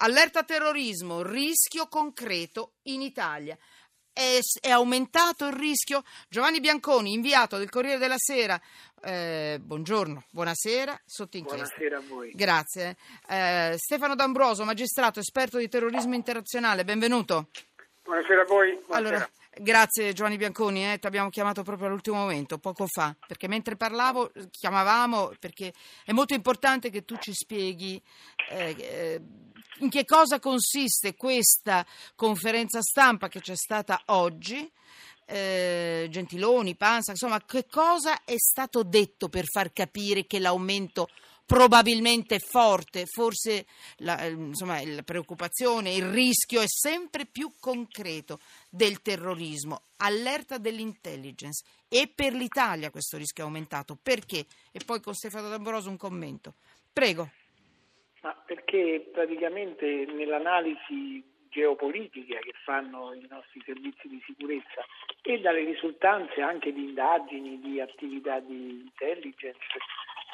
Allerta terrorismo, rischio concreto in Italia. È, è, aumentato il rischio? Giovanni Bianconi, inviato del Corriere della Sera. Eh, buongiorno, buonasera, sotto inchiesta. Buonasera a voi. Grazie. Eh, Stefano D'Ambroso, magistrato, esperto di terrorismo internazionale, benvenuto. Buonasera a voi. Buonasera. Allora, Grazie Giovanni Bianconi, eh, ti abbiamo chiamato proprio all'ultimo momento, poco fa, perché mentre parlavo chiamavamo perché è molto importante che tu ci spieghi eh, eh, in che cosa consiste questa conferenza stampa che c'è stata oggi. Eh, Gentiloni, Panza, insomma, che cosa è stato detto per far capire che l'aumento probabilmente forte, forse la, eh, insomma, la preoccupazione, il rischio è sempre più concreto del terrorismo. Allerta dell'intelligence. E per l'Italia questo rischio è aumentato. Perché? E poi con Stefano D'Ambroso un commento. Prego. Ma perché praticamente nell'analisi geopolitica che fanno i nostri servizi di sicurezza e dalle risultanze anche di indagini, di attività di intelligence,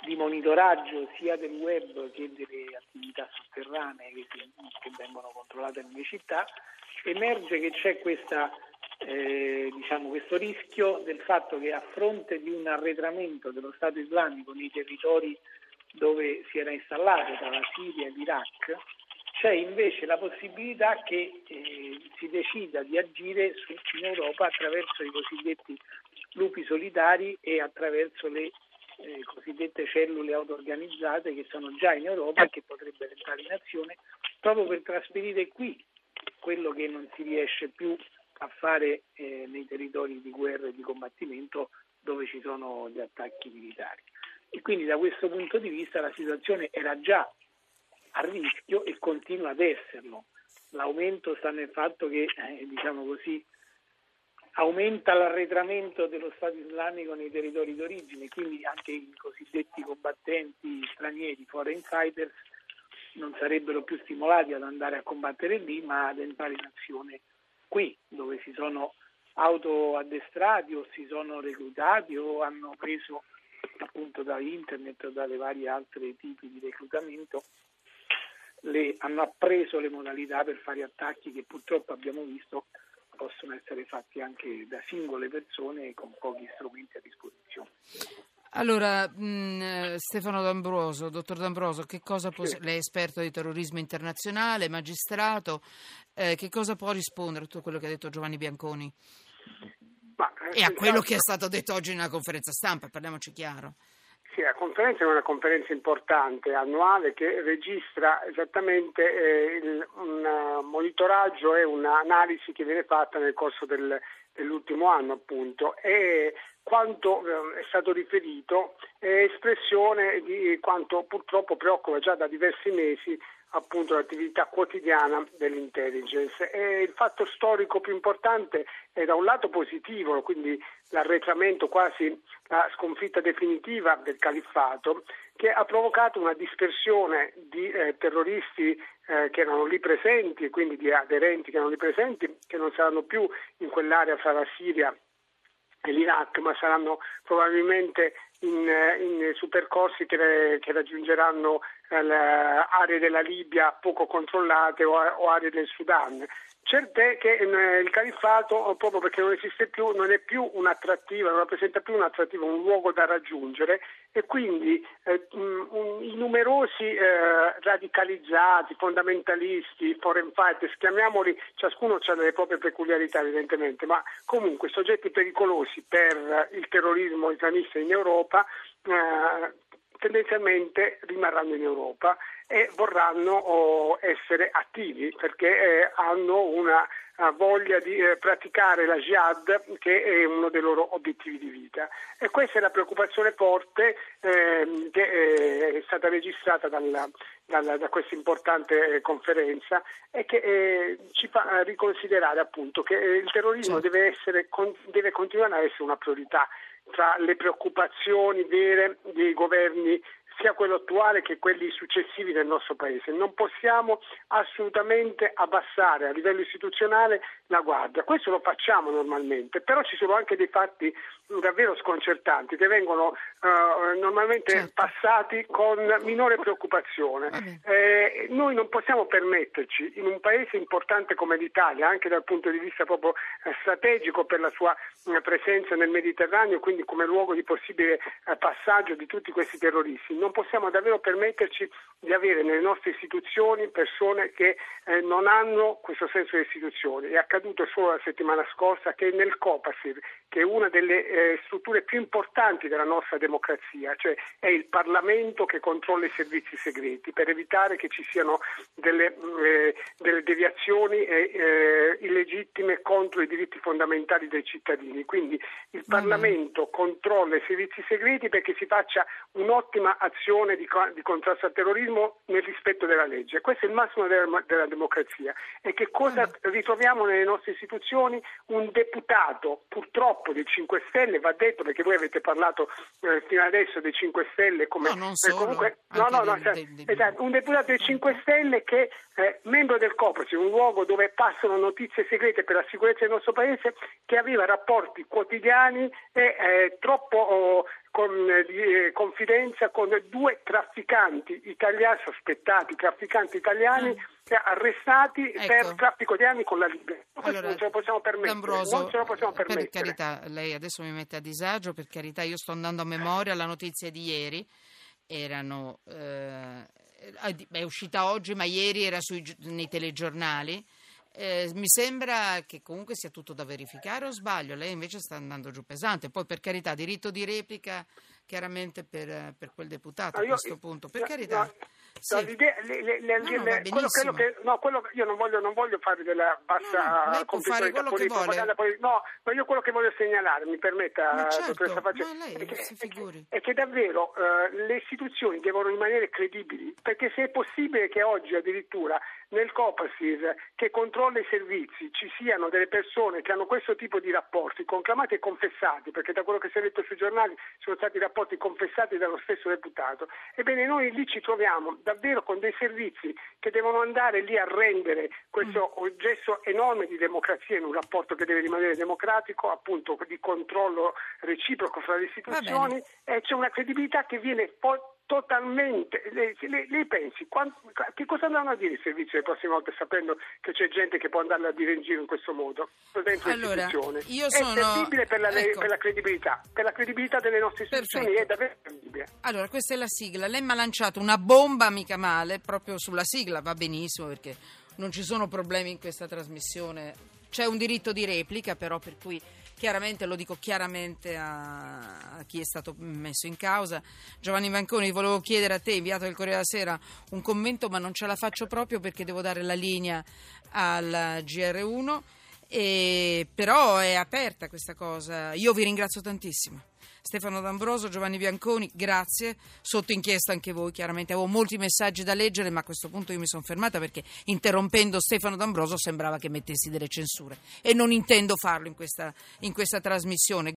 di monitoraggio sia del web che delle attività sotterranee che, che vengono controllate nelle città, emerge che c'è questa, eh, diciamo, questo rischio del fatto che a fronte di un arretramento dello Stato islamico nei territori dove si era installato tra la Siria e l'Iraq, c'è invece la possibilità che eh, si decida di agire in Europa attraverso i cosiddetti lupi solitari e attraverso le eh, cosiddette cellule auto-organizzate che sono già in Europa e che potrebbero entrare in azione proprio per trasferire qui quello che non si riesce più a fare eh, nei territori di guerra e di combattimento dove ci sono gli attacchi militari. E quindi da questo punto di vista la situazione era già a rischio e continua ad esserlo. L'aumento sta nel fatto che, eh, diciamo così, aumenta l'arretramento dello Stato islamico nei territori d'origine, quindi anche i cosiddetti combattenti stranieri, foreign fighters, non sarebbero più stimolati ad andare a combattere lì, ma ad entrare in azione qui, dove si sono autoaddestrati o si sono reclutati o hanno preso appunto da internet o dalle varie altre tipi di reclutamento le, hanno appreso le modalità per fare attacchi che purtroppo abbiamo visto possono essere fatti anche da singole persone con pochi strumenti a disposizione. Allora, mh, mm, Stefano D'Ambroso, dottor D'Ambroso, che cosa può, sì. lei è esperto di terrorismo internazionale, magistrato, eh, che cosa può rispondere a tutto quello che ha detto Giovanni Bianconi? Ma, eh, e a quello che è stato detto oggi nella conferenza stampa, parliamoci chiaro. Sì, la conferenza è una conferenza importante, annuale, che registra esattamente eh, il, un uh, monitoraggio e un'analisi che viene fatta nel corso del, dell'ultimo anno, appunto, e quanto eh, è stato riferito è espressione di quanto purtroppo preoccupa già da diversi mesi appunto l'attività quotidiana dell'intelligence. E il fatto storico più importante è da un lato positivo, quindi l'arretramento, quasi la sconfitta definitiva del califfato, che ha provocato una dispersione di eh, terroristi eh, che erano lì presenti quindi di aderenti che erano lì presenti, che non saranno più in quell'area fra la Siria e l'Iraq, ma saranno probabilmente in, in, su percorsi che, che raggiungeranno eh, aree della Libia poco controllate o, o aree del Sudan. Certo che eh, il califfato, proprio perché non esiste più, non è più un'attrattiva, non rappresenta più un'attrattiva, un luogo da raggiungere. E quindi eh, um, i numerosi eh, radicalizzati, fondamentalisti, foreign fighters, chiamiamoli, ciascuno ha le proprie peculiarità evidentemente, ma comunque soggetti pericolosi per il terrorismo islamista in Europa eh, tendenzialmente rimarranno in Europa e vorranno oh, essere attivi perché eh, hanno una uh, voglia di eh, praticare la jihad che è uno dei loro obiettivi di vita. E questa è la preoccupazione forte ehm, che eh, è stata registrata dalla, dalla, da questa importante eh, conferenza e che eh, ci fa riconsiderare appunto che il terrorismo deve, essere, deve continuare a essere una priorità tra le preoccupazioni vere dei governi sia quello attuale che quelli successivi del nostro Paese. Non possiamo assolutamente abbassare a livello istituzionale la guardia. Questo lo facciamo normalmente, però ci sono anche dei fatti davvero sconcertanti che vengono uh, normalmente certo. passati con minore preoccupazione. Eh, noi non possiamo permetterci in un paese importante come l'Italia, anche dal punto di vista proprio eh, strategico per la sua eh, presenza nel Mediterraneo, quindi come luogo di possibile eh, passaggio di tutti questi terroristi, non possiamo davvero permetterci di avere nelle nostre istituzioni persone che eh, non hanno questo senso di istituzioni. È accaduto solo la settimana scorsa che nel Copasir, che è una delle eh, strutture più importanti della nostra democrazia, cioè è il Parlamento che controlla i servizi segreti per evitare che ci siano delle, eh, delle deviazioni eh, illegittime contro i diritti fondamentali dei cittadini. Quindi il Parlamento controlla i servizi segreti perché si faccia un'ottima azione di, di contrasto al terrorismo nel rispetto della legge. Questo è il massimo della, della democrazia. E che cosa ritroviamo nelle nostre istituzioni? Un deputato, purtroppo del 5 Stelle, va detto perché voi avete parlato eh, fino adesso dei 5 Stelle come no, non solo, comunque, no, no, no, cioè, esatto, un deputato dei 5 Stelle che è membro del COPAS, un luogo dove passano notizie segrete per la sicurezza del nostro paese, che aveva rapporti quotidiani e eh, troppo oh, con eh, confidenza con due trafficanti italiani, sospettati trafficanti italiani mm. arrestati ecco. per traffico di armi con la Libia. Allora, non ce lo possiamo permettere. D'Ambroso, non ce lo possiamo permettere. Per carità, lei adesso mi mette a disagio, per carità, io sto andando a memoria la notizia di ieri, erano, eh, è uscita oggi, ma ieri era sui, nei telegiornali eh, mi sembra che comunque sia tutto da verificare o sbaglio? Lei invece sta andando giù pesante. Poi per carità, diritto di replica chiaramente per, per quel deputato a questo punto. Per carità. No, sì. no, le, le, le, no, no, quello, quello che, no, quello, io non voglio, non voglio fare della bassa no, competitività politica. No, ma io quello che voglio segnalare, mi permetta, certo, dottoressa Faccia, è, che, è, che, è che davvero uh, le istituzioni devono rimanere credibili, perché se è possibile che oggi addirittura nel Copasir che controlla i servizi ci siano delle persone che hanno questo tipo di rapporti conclamati e confessati, perché da quello che si è detto sui giornali sono stati rapporti confessati dallo stesso deputato, ebbene noi lì ci troviamo davvero con dei servizi che devono andare lì a rendere questo mm. gesto enorme di democrazia in un rapporto che deve rimanere democratico, appunto di controllo reciproco fra le istituzioni e c'è una credibilità che viene poi totalmente. Lei, lei, lei pensi, quando, che cosa andranno a dire i servizi le prossime volte sapendo che c'è gente che può andarla a dire in giro in questo modo dentro allora, Io sono... È terribile per la, ecco. per la, credibilità, per la credibilità delle nostre istituzioni Perfetto. è davvero terribile. Allora, questa è la sigla. Lei mi ha lanciato una bomba mica male proprio sulla sigla, va benissimo perché non ci sono problemi in questa trasmissione. C'è un diritto di replica però per cui chiaramente, lo dico chiaramente a, a, chi è stato messo in causa. Giovanni Manconi, volevo chiedere a te, inviato del Corriere della Sera, un commento, ma non ce la faccio proprio perché devo dare la linea al GR1. E, però è aperta questa cosa. Io vi ringrazio tantissimo. Stefano D'Ambroso, Giovanni Bianconi, grazie. Sotto inchiesta anche voi, chiaramente avevo molti messaggi da leggere, ma a questo punto io mi sono fermata perché interrompendo Stefano D'Ambroso sembrava che mettessi delle censure e non intendo farlo in questa, in questa trasmissione.